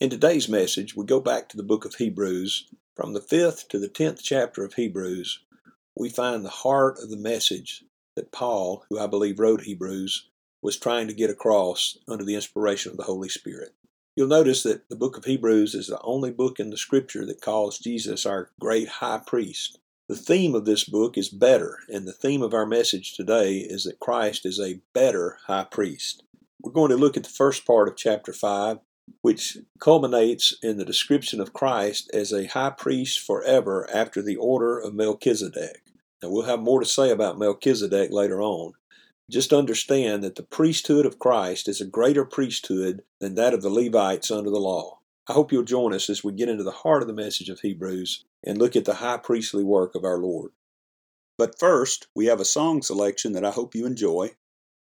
In today's message, we go back to the book of Hebrews. From the fifth to the tenth chapter of Hebrews, we find the heart of the message that Paul, who I believe wrote Hebrews, was trying to get across under the inspiration of the Holy Spirit. You'll notice that the book of Hebrews is the only book in the scripture that calls Jesus our great high priest. The theme of this book is better, and the theme of our message today is that Christ is a better high priest. We're going to look at the first part of chapter 5 which culminates in the description of Christ as a high priest forever after the order of Melchizedek. Now, we'll have more to say about Melchizedek later on. Just understand that the priesthood of Christ is a greater priesthood than that of the Levites under the law. I hope you'll join us as we get into the heart of the message of Hebrews and look at the high priestly work of our Lord. But first, we have a song selection that I hope you enjoy.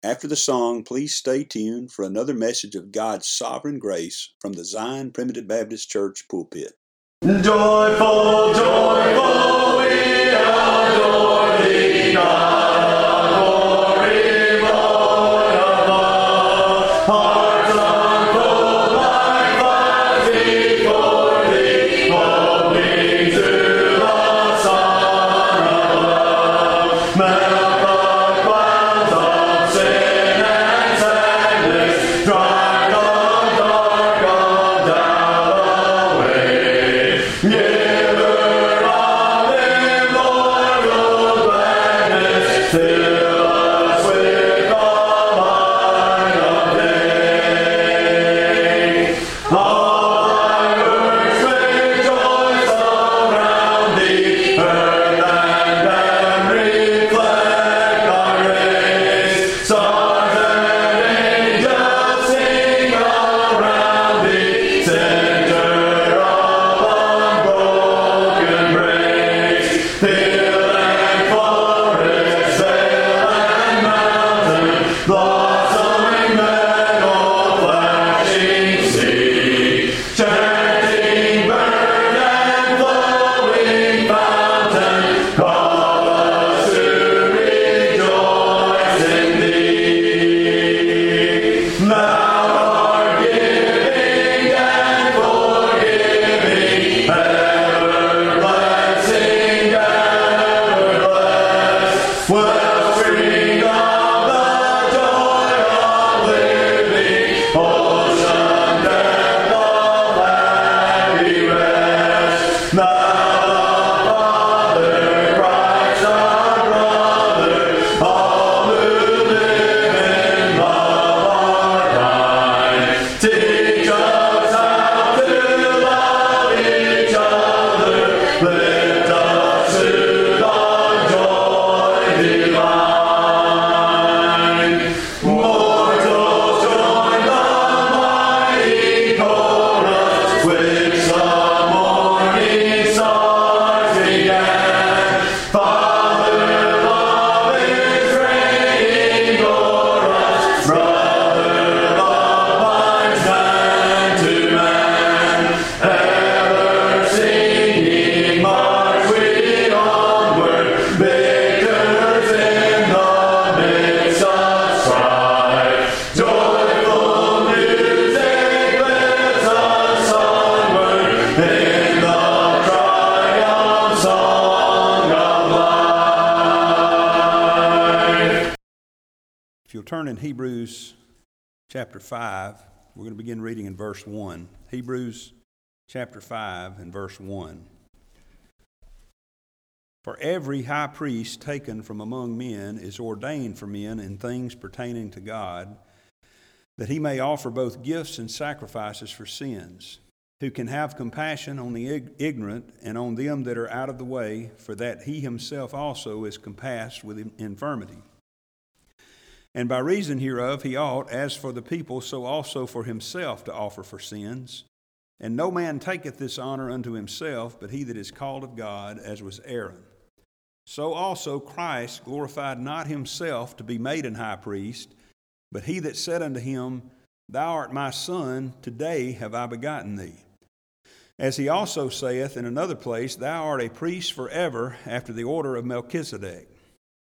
After the song, please stay tuned for another message of God's sovereign grace from the Zion Primitive Baptist Church pulpit. Joyful, joyful, chapter 5. We're going to begin reading in verse 1. Hebrews chapter 5 and verse 1. For every high priest taken from among men is ordained for men in things pertaining to God, that he may offer both gifts and sacrifices for sins, who can have compassion on the ignorant and on them that are out of the way, for that he himself also is compassed with infirmity. And by reason hereof he ought, as for the people, so also for himself to offer for sins. And no man taketh this honor unto himself, but he that is called of God, as was Aaron. So also Christ glorified not himself to be made an high priest, but he that said unto him, Thou art my son, today have I begotten thee. As he also saith in another place, Thou art a priest forever after the order of Melchizedek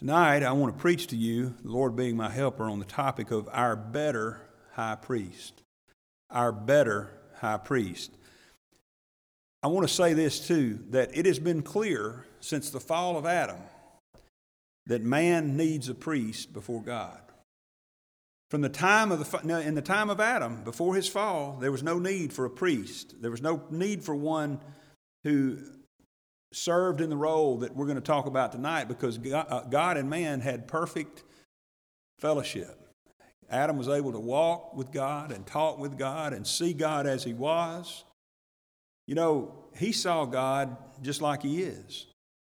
Tonight, I want to preach to you, the Lord being my helper, on the topic of our better high priest. Our better high priest. I want to say this too that it has been clear since the fall of Adam that man needs a priest before God. From the time of the in the time of Adam, before his fall, there was no need for a priest. There was no need for one who served in the role that we're going to talk about tonight because uh, God and man had perfect fellowship. Adam was able to walk with God and talk with God and see God as he was. You know, he saw God just like he is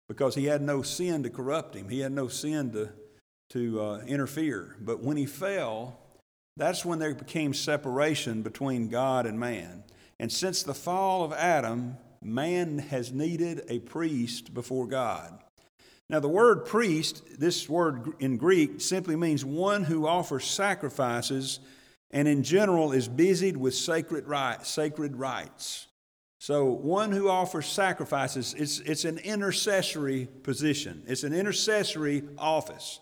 because he had no sin to corrupt him, he had no sin to, to uh, interfere. But when he fell, that's when there became separation between God and man. And since the fall of Adam, man has needed a priest before God. Now, the word priest, this word in Greek, simply means one who offers sacrifices and in general is busied with sacred, right, sacred rites. So, one who offers sacrifices, it's, it's an intercessory position, it's an intercessory office.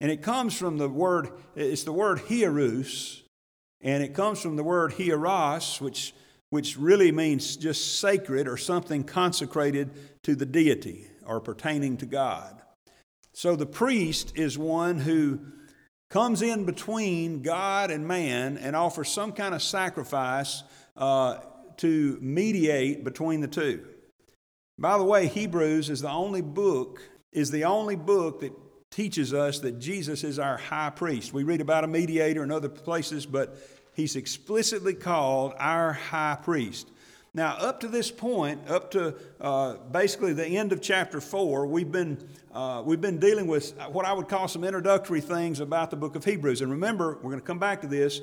And it comes from the word, it's the word hiereus, and it comes from the word hieros, which which really means just sacred or something consecrated to the deity or pertaining to God. So the priest is one who comes in between God and man and offers some kind of sacrifice uh, to mediate between the two. By the way, Hebrews is the only book is the only book that teaches us that Jesus is our high priest. We read about a mediator in other places, but he's explicitly called our high priest. Now, up to this point, up to uh, basically the end of chapter four, we've been, uh, we've been dealing with what I would call some introductory things about the book of Hebrews. And remember, we're going to come back to this.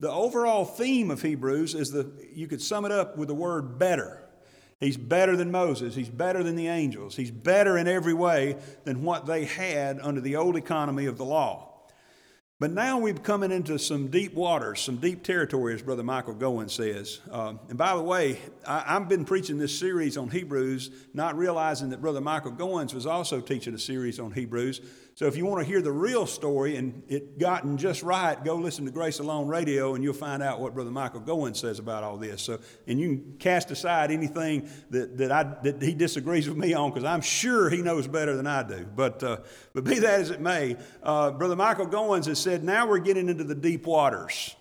The overall theme of Hebrews is the, you could sum it up with the word better. He's better than Moses. He's better than the angels. He's better in every way than what they had under the old economy of the law. But now we're coming into some deep waters, some deep territory, as Brother Michael Goins says. Uh, and by the way, I, have been preaching this series on Hebrews, not realizing that Brother Michael Goins was also teaching a series on Hebrews. So if you want to hear the real story and it gotten just right, go listen to Grace Alone Radio and you'll find out what Brother Michael Goins says about all this. So and you can cast aside anything that, that I that he disagrees with me on because I'm sure he knows better than I do. But uh, but be that as it may, uh, Brother Michael Goins has said now we're getting into the deep waters.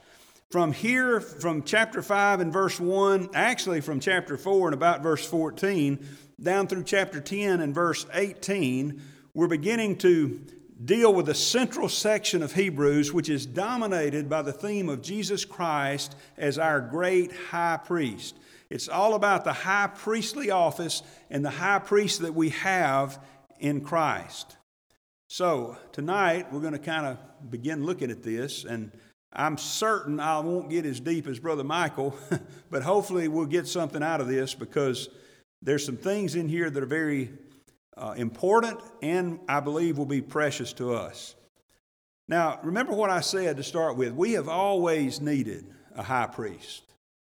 From here, from chapter 5 and verse 1, actually from chapter 4 and about verse 14, down through chapter 10 and verse 18, we're beginning to deal with the central section of Hebrews, which is dominated by the theme of Jesus Christ as our great high priest. It's all about the high priestly office and the high priest that we have in Christ. So, tonight we're going to kind of begin looking at this, and I'm certain I won't get as deep as Brother Michael, but hopefully we'll get something out of this because there's some things in here that are very uh, important and I believe will be precious to us. Now, remember what I said to start with. We have always needed a high priest.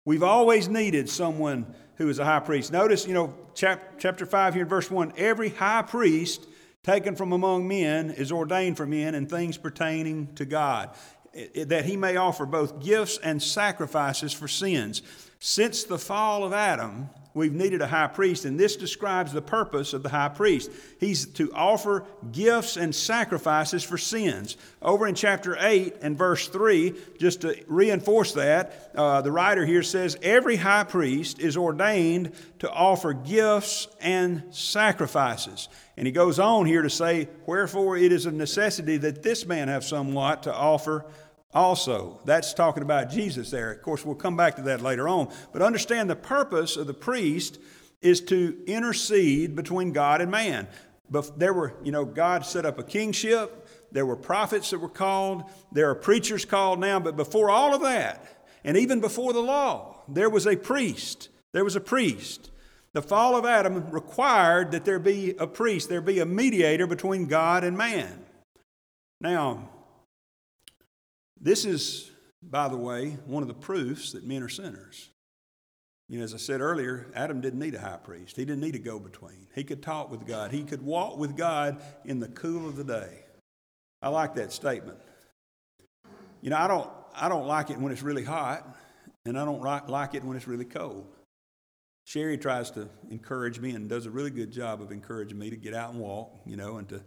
We've always needed someone who is a high priest. Notice, you know, chap- chapter 5 here in verse 1 every high priest taken from among men is ordained for men in things pertaining to God, that he may offer both gifts and sacrifices for sins. Since the fall of Adam, we've needed a high priest, and this describes the purpose of the high priest. He's to offer gifts and sacrifices for sins. Over in chapter 8 and verse 3, just to reinforce that, uh, the writer here says, Every high priest is ordained to offer gifts and sacrifices. And he goes on here to say, Wherefore it is a necessity that this man have somewhat to offer also. That's talking about Jesus there. Of course, we'll come back to that later on. But understand the purpose of the priest is to intercede between God and man. But there were, you know, God set up a kingship. There were prophets that were called. There are preachers called now. But before all of that, and even before the law, there was a priest. There was a priest. The fall of Adam required that there be a priest, there be a mediator between God and man. Now, this is, by the way, one of the proofs that men are sinners. You know, as I said earlier, Adam didn't need a high priest. He didn't need a go between. He could talk with God, he could walk with God in the cool of the day. I like that statement. You know, I don't, I don't like it when it's really hot, and I don't like it when it's really cold. Sherry tries to encourage me and does a really good job of encouraging me to get out and walk, you know, and to,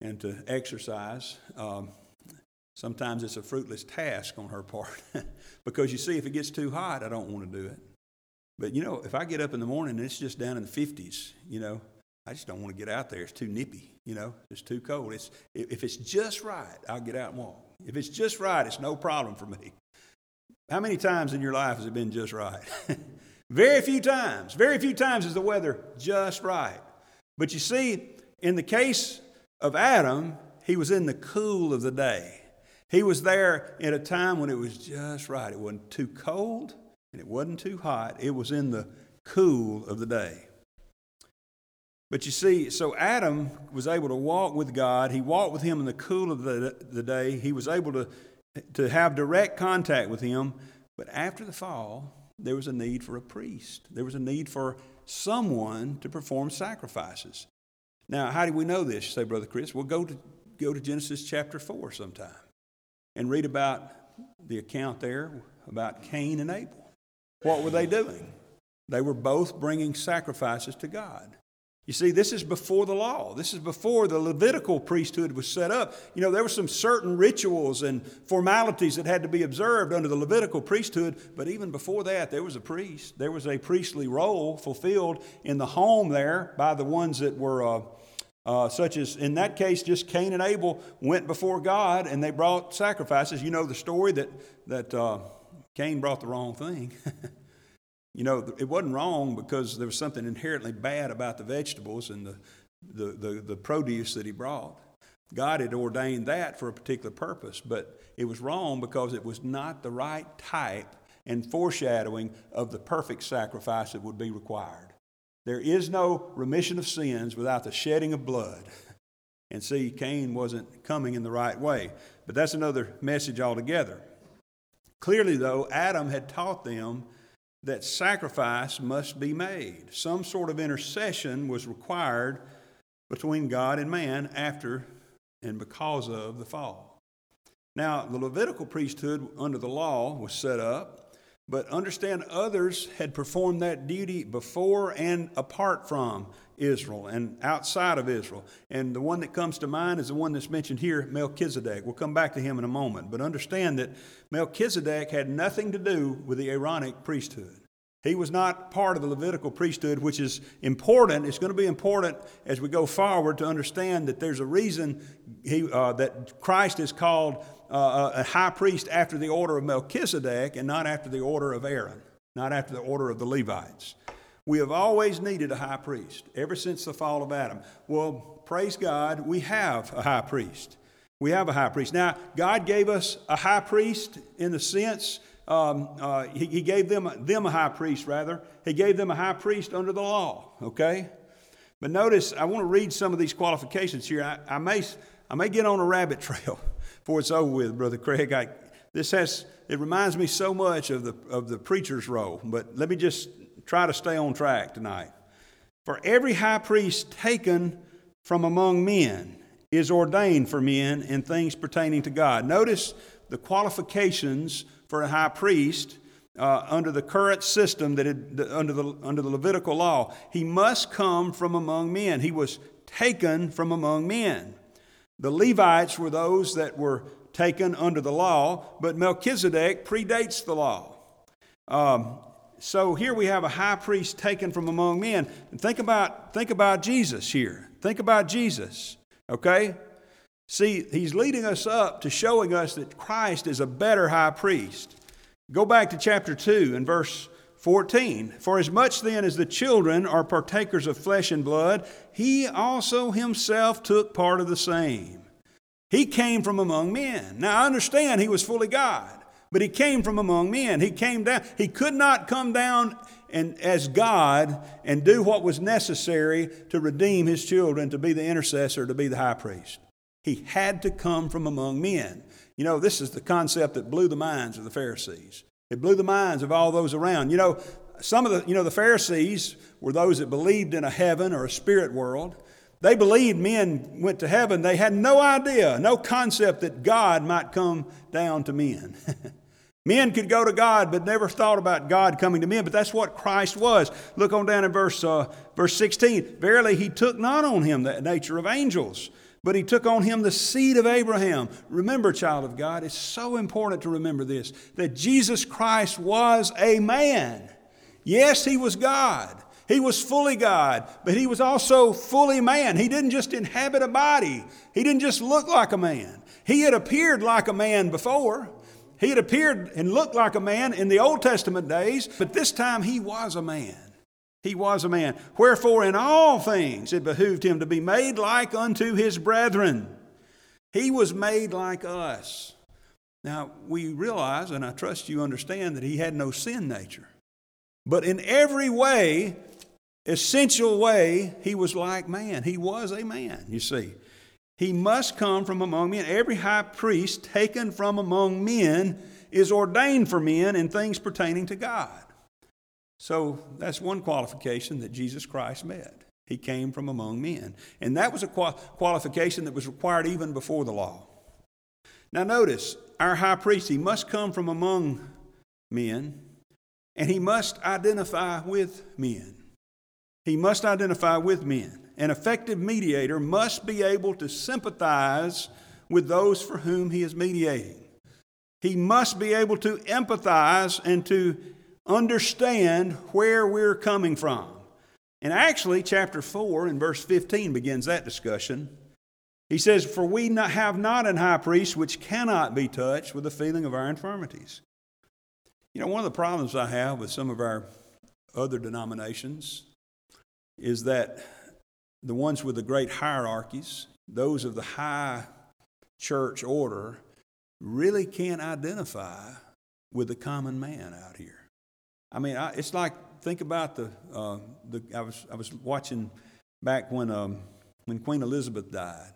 and to exercise. Um, Sometimes it's a fruitless task on her part because you see, if it gets too hot, I don't want to do it. But you know, if I get up in the morning and it's just down in the 50s, you know, I just don't want to get out there. It's too nippy, you know, it's too cold. It's, if it's just right, I'll get out and walk. If it's just right, it's no problem for me. How many times in your life has it been just right? Very few times. Very few times is the weather just right. But you see, in the case of Adam, he was in the cool of the day. He was there at a time when it was just right. It wasn't too cold and it wasn't too hot. It was in the cool of the day. But you see, so Adam was able to walk with God. He walked with Him in the cool of the, the day. He was able to, to have direct contact with Him. But after the fall, there was a need for a priest. There was a need for someone to perform sacrifices. Now, how do we know this? You say, Brother Chris, well, go to, go to Genesis chapter 4 sometime and read about the account there about Cain and Abel. What were they doing? They were both bringing sacrifices to God. You see, this is before the law. This is before the Levitical priesthood was set up. You know, there were some certain rituals and formalities that had to be observed under the Levitical priesthood, but even before that, there was a priest. There was a priestly role fulfilled in the home there by the ones that were uh, uh, such as in that case, just Cain and Abel went before God and they brought sacrifices. You know the story that, that uh, Cain brought the wrong thing. you know, it wasn't wrong because there was something inherently bad about the vegetables and the, the, the, the produce that he brought. God had ordained that for a particular purpose, but it was wrong because it was not the right type and foreshadowing of the perfect sacrifice that would be required. There is no remission of sins without the shedding of blood. And see, Cain wasn't coming in the right way. But that's another message altogether. Clearly, though, Adam had taught them that sacrifice must be made. Some sort of intercession was required between God and man after and because of the fall. Now, the Levitical priesthood under the law was set up, but understand others had performed that duty before and apart from Israel and outside of Israel. And the one that comes to mind is the one that's mentioned here, Melchizedek. We'll come back to him in a moment. But understand that Melchizedek had nothing to do with the Aaronic priesthood. He was not part of the Levitical priesthood, which is important. It's going to be important as we go forward to understand that there's a reason he, uh, that Christ is called uh, a high priest after the order of Melchizedek and not after the order of Aaron, not after the order of the Levites. We have always needed a high priest ever since the fall of Adam. Well, praise God, we have a high priest. We have a high priest. Now, God gave us a high priest in the sense um, uh, he, he, gave them, them a high priest, rather. He gave them a high priest under the law, okay? But notice, I want to read some of these qualifications here. I, I may, I may get on a rabbit trail before it's over with, Brother Craig. I, This has, it reminds me so much of the, of the preacher's role, but let me just try to stay on track tonight. For every high priest taken from among men is ordained for men in things pertaining to God. Notice the qualifications for a high priest uh, under the current system that under the under the Levitical law. He must come from among men. He was taken from among men. The Levites were those that were taken under the law, but Melchizedek predates the law. Um, so here we have a high priest taken from among men. And think about, think about Jesus here. Think about Jesus, okay? See, he's leading us up to showing us that Christ is a better high priest. Go back to chapter 2 and verse 14. For as much then as the children are partakers of flesh and blood, he also himself took part of the same. He came from among men. Now I understand he was fully God, but he came from among men. He came down. He could not come down and as God and do what was necessary to redeem his children, to be the intercessor, to be the high priest. He had to come from among men. You know, this is the concept that blew the minds of the Pharisees. It blew the minds of all those around. You know, some of the, you know, the Pharisees were those that believed in a heaven or a spirit world. They believed men went to heaven. They had no idea, no concept that God might come down to men. men could go to God, but never thought about God coming to men. But that's what Christ was. Look on down in verse, uh, verse 16. Verily, he took not on him the nature of angels, but he took on him the seed of Abraham. Remember, child of God, it's so important to remember this that Jesus Christ was a man. Yes, he was God. He was fully God, but he was also fully man. He didn't just inhabit a body, he didn't just look like a man. He had appeared like a man before. He had appeared and looked like a man in the Old Testament days, but this time he was a man. He was a man. Wherefore, in all things it behooved him to be made like unto his brethren. He was made like us. Now, we realize, and I trust you understand, that he had no sin nature. But in every way, essential way, he was like man. He was a man, you see. He must come from among men. Every high priest taken from among men is ordained for men in things pertaining to God. So that's one qualification that Jesus Christ met. He came from among men. And that was a qualification that was required even before the law. Now, notice, our high priest, he must come from among men, and he must identify with men. He must identify with men. An effective mediator must be able to sympathize with those for whom he is mediating. He must be able to empathize and to understand where we're coming from. And actually, chapter 4 and verse 15 begins that discussion. He says, For we have not an high priest which cannot be touched with the feeling of our infirmities. You know, one of the problems I have with some of our other denominations is that the ones with the great hierarchies, those of the high church order, really can't identify with the common man out here. I mean, I, it's like think about the, uh, the I was I was watching back when um, when Queen Elizabeth died.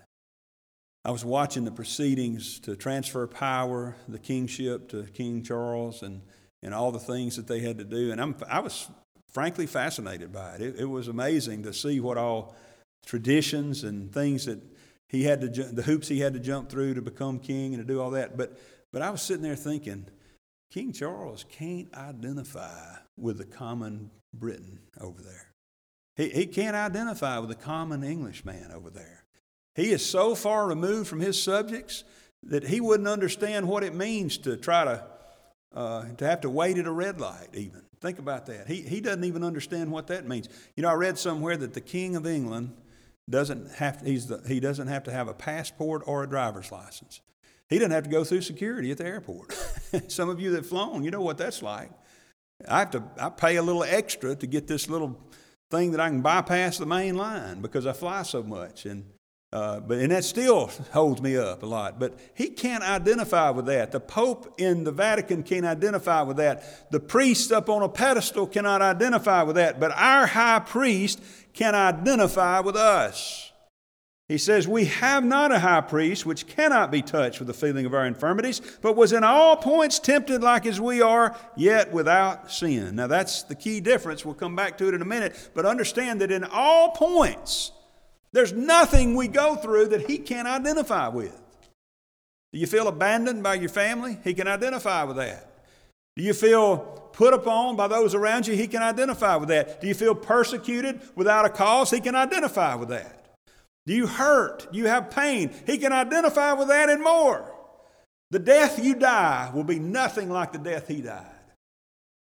I was watching the proceedings to transfer power, the kingship to King Charles, and and all the things that they had to do. And I'm I was frankly fascinated by it. It, it was amazing to see what all traditions and things that he had to the hoops he had to jump through to become king and to do all that. But but I was sitting there thinking King Charles can't identify with the common Briton over there. He, he can't identify with the common Englishman over there. He is so far removed from his subjects that he wouldn't understand what it means to try to, uh, to have to wait at a red light, even. Think about that. He, he doesn't even understand what that means. You know, I read somewhere that the King of England doesn't have he's the, he doesn't have to have a passport or a driver's license. He doesn't have to go through security at the airport. Some of you that have flown, you know what that's like. I have to I pay a little extra to get this little thing that I can bypass the main line because I fly so much. And uh, but and that still holds me up a lot. But he can't identify with that. The Pope in the Vatican can't identify with that. The priest up on a pedestal cannot identify with that. But our high priest can identify with us. He says, We have not a high priest which cannot be touched with the feeling of our infirmities, but was in all points tempted like as we are, yet without sin. Now that's the key difference. We'll come back to it in a minute. But understand that in all points, there's nothing we go through that he can't identify with. Do you feel abandoned by your family? He can identify with that. Do you feel put upon by those around you? He can identify with that. Do you feel persecuted without a cause? He can identify with that. Do you hurt? Do you have pain? He can identify with that and more. The death you die will be nothing like the death he died.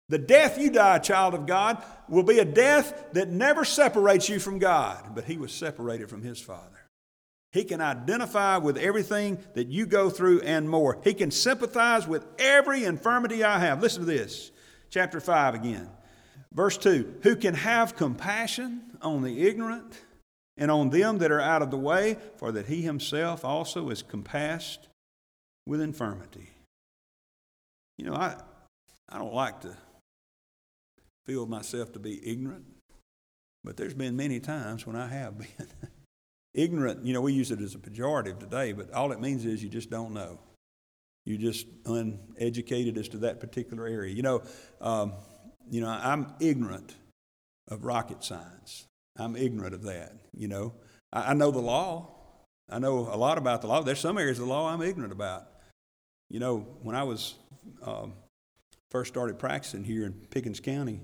The death you die, child of God, will be a death that never separates you from God, but he was separated from his Father. He can identify with everything that you go through and more. He can sympathize with every infirmity I have. Listen to this, chapter 5 again. Verse 2 Who can have compassion on the ignorant and on them that are out of the way, for that he himself also is compassed with infirmity. You know, I, I don't like to feel myself to be ignorant, but there's been many times when I have been. ignorant, you know, we use it as a pejorative today, but all it means is you just don't know. You're just uneducated as to that particular area. You know, um, you know, I'm ignorant of rocket science. I'm ignorant of that. You know, I, I know the law. I know a lot about the law. There's some areas of the law I'm ignorant about. You know, when I was um, first started practicing here in Pickens County,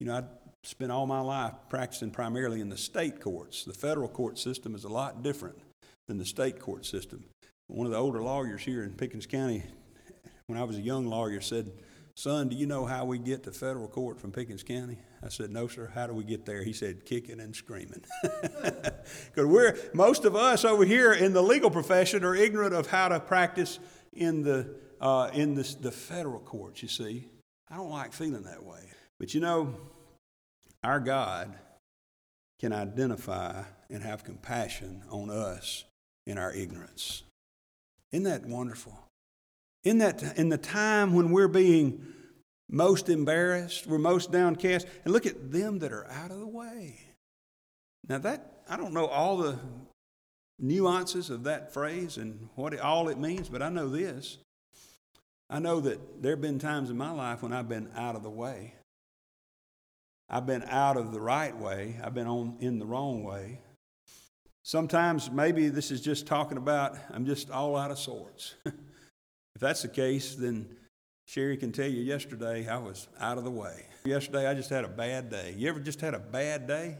you know, I spent all my life practicing primarily in the state courts. The federal court system is a lot different than the state court system. One of the older lawyers here in Pickens County, when I was a young lawyer, said, Son, do you know how we get to federal court from Pickens County? I said, No, sir. How do we get there? He said, Kicking and screaming. Because we're, most of us over here in the legal profession are ignorant of how to practice in the, uh, in the, the federal courts, you see. I don't like feeling that way. But you know, our God can identify and have compassion on us in our ignorance. Isn't that wonderful? In, that, in the time when we're being most embarrassed, we're most downcast, and look at them that are out of the way. Now, that, I don't know all the nuances of that phrase and what it, all it means, but I know this. I know that there have been times in my life when I've been out of the way. I've been out of the right way. I've been on in the wrong way. Sometimes maybe this is just talking about I'm just all out of sorts. If that's the case, then Sherry can tell you yesterday I was out of the way. Yesterday I just had a bad day. You ever just had a bad day?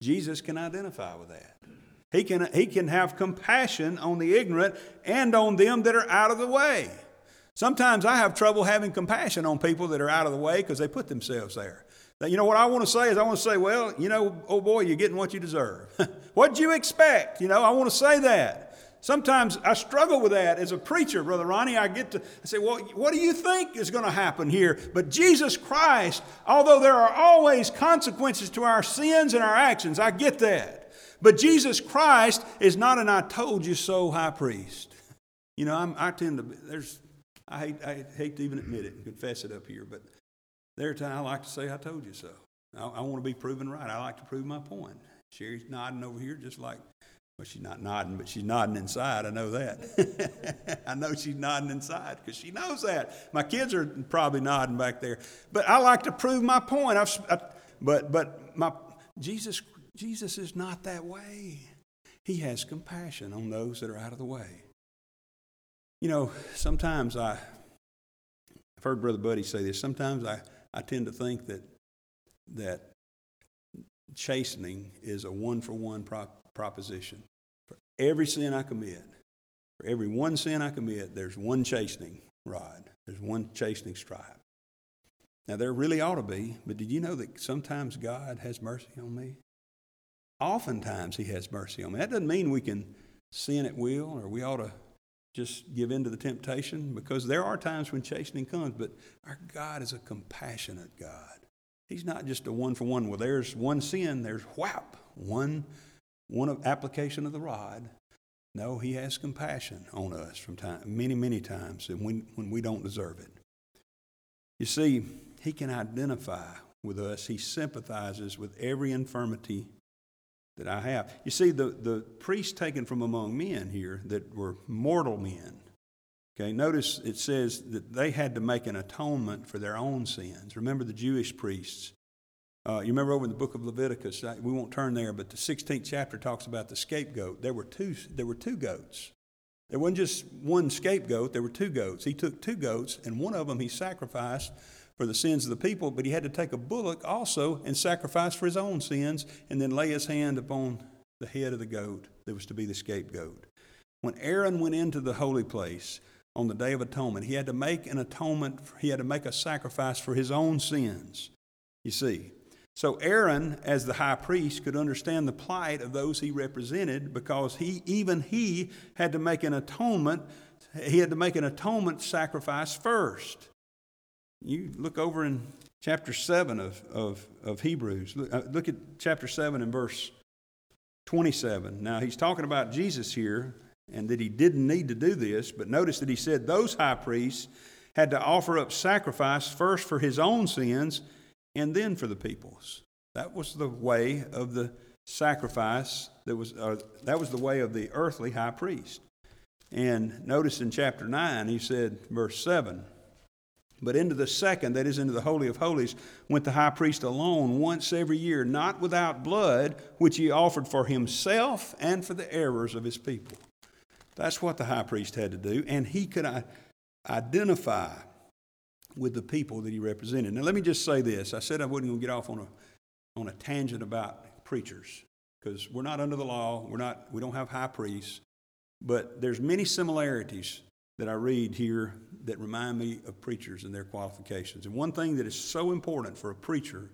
Jesus can identify with that. He can, he can have compassion on the ignorant and on them that are out of the way. Sometimes I have trouble having compassion on people that are out of the way because they put themselves there. Now, you know what I want to say is I want to say, well, you know, oh boy, you're getting what you deserve. What'd you expect? You know, I want to say that. Sometimes I struggle with that as a preacher, Brother Ronnie. I get to I say, well, what do you think is going to happen here? But Jesus Christ, although there are always consequences to our sins and our actions, I get that. But Jesus Christ is not an I told you so high priest. You know, I'm, i tend to, there's, I hate, I hate to even admit it and confess it up here, but there are times I like to say, I told you so. I, I want to be proven right. I like to prove my point. Sherry's nodding over here just like well, she's not nodding, but she's nodding inside. I know that. I know she's nodding inside because she knows that. My kids are probably nodding back there. But I like to prove my point. I've, I, but but my Jesus Jesus is not that way. He has compassion on those that are out of the way. You know, sometimes I, I've heard Brother Buddy say this. Sometimes I, I tend to think that that chastening is a one for one proposition. For every sin I commit, for every one sin I commit, there's one chastening rod, there's one chastening stripe. Now, there really ought to be, but did you know that sometimes God has mercy on me? Oftentimes, He has mercy on me. That doesn't mean we can sin at will or we ought to just give in to the temptation because there are times when chastening comes, but our God is a compassionate God. He's not just a one for one. Well, there's one sin, there's whap, one one application of the rod. No, he has compassion on us from time, many, many times, and when, when we don't deserve it. You see, he can identify with us. He sympathizes with every infirmity that I have. You see, the, the priests taken from among men here that were mortal men, okay, notice it says that they had to make an atonement for their own sins. Remember the Jewish priests. Uh, you remember over in the book of Leviticus, we won't turn there, but the 16th chapter talks about the scapegoat. There were two, there were two goats. There wasn't just one scapegoat, there were two goats. He took two goats, and one of them he sacrificed for the sins of the people, but he had to take a bullock also and sacrifice for his own sins and then lay his hand upon the head of the goat that was to be the scapegoat. When Aaron went into the holy place on the Day of Atonement, he had to make an atonement, he had to make a sacrifice for his own sins. You see, so Aaron, as the high priest, could understand the plight of those he represented because he, even he, had to make an atonement. He had to make an atonement sacrifice first. You look over in chapter 7 of, of, of Hebrews. Look, uh, look at chapter 7 and verse 27. Now, he's talking about Jesus here and that he didn't need to do this, but notice that he said those high priests had to offer up sacrifice first for his own sins and then for the people's. That was the way of the sacrifice that was uh, that was the way of the earthly high priest. And notice in chapter 9 he said verse 7 but into the second, that is, into the Holy of Holies, went the high priest alone once every year, not without blood, which he offered for himself and for the errors of his people. That's what the high priest had to do, and he could identify with the people that he represented. Now, let me just say this. I said I wasn't going to get off on a, on a tangent about preachers because we're not under the law, we're not, we don't have high priests, but there's many similarities that I read here that remind me of preachers and their qualifications. And one thing that is so important for a preacher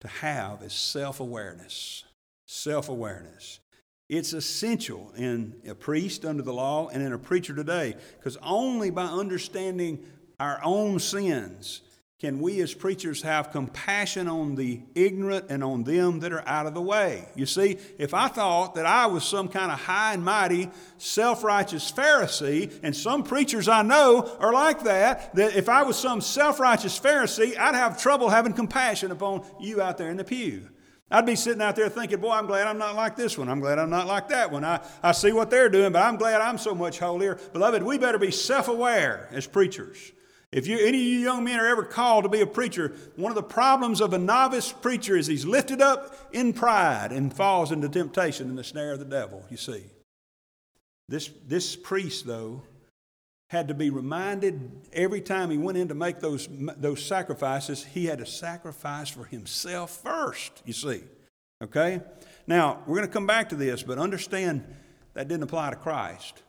to have is self awareness. Self awareness. It's essential in a priest under the law and in a preacher today because only by understanding our own sins can we as preachers have compassion on the ignorant and on them that are out of the way? You see, if I thought that I was some kind of high and mighty, self righteous Pharisee, and some preachers I know are like that, that if I was some self righteous Pharisee, I'd have trouble having compassion upon you out there in the pew. I'd be sitting out there thinking, boy, I'm glad I'm not like this one. I'm glad I'm not like that one. I, I see what they're doing, but I'm glad I'm so much holier. Beloved, we better be self aware as preachers. If you, any of you young men are ever called to be a preacher, one of the problems of a novice preacher is he's lifted up in pride and falls into temptation and the snare of the devil, you see. This, this priest, though, had to be reminded every time he went in to make those, those sacrifices, he had to sacrifice for himself first, you see. Okay? Now, we're going to come back to this, but understand that didn't apply to Christ.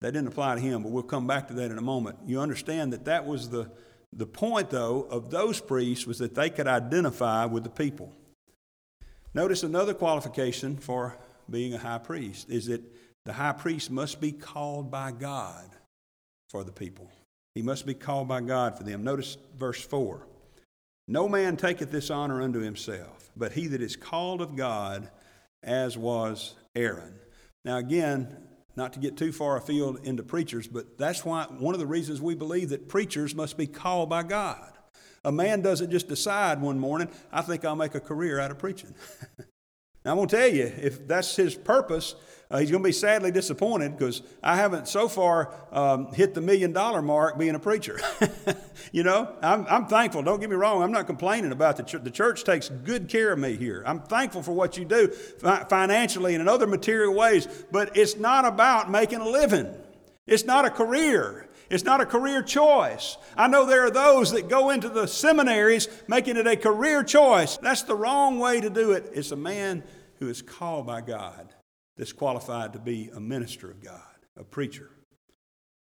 That didn't apply to him, but we'll come back to that in a moment. You understand that that was the, the point, though, of those priests was that they could identify with the people. Notice another qualification for being a high priest is that the high priest must be called by God for the people. He must be called by God for them. Notice verse 4. No man taketh this honor unto himself, but he that is called of God, as was Aaron. Now, again, not to get too far afield into preachers, but that's why one of the reasons we believe that preachers must be called by God. A man doesn't just decide one morning, I think I'll make a career out of preaching. now, I'm going to tell you, if that's his purpose, uh, he's going to be sadly disappointed because I haven't so far um, hit the million dollar mark being a preacher. you know, I'm, I'm, thankful. Don't get me wrong. I'm not complaining about the church. The church takes good care of me here. I'm thankful for what you do fi- financially and in other material ways, but it's not about making a living. It's not a career. It's not a career choice. I know there are those that go into the seminaries making it a career choice. That's the wrong way to do it. It's a man who is called by God that's qualified to be a minister of God, a preacher.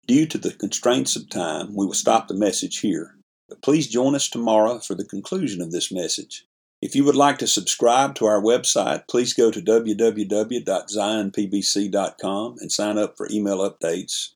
Due to the constraints of time, we will stop the message here. But please join us tomorrow for the conclusion of this message. If you would like to subscribe to our website, please go to www.zionpbc.com and sign up for email updates.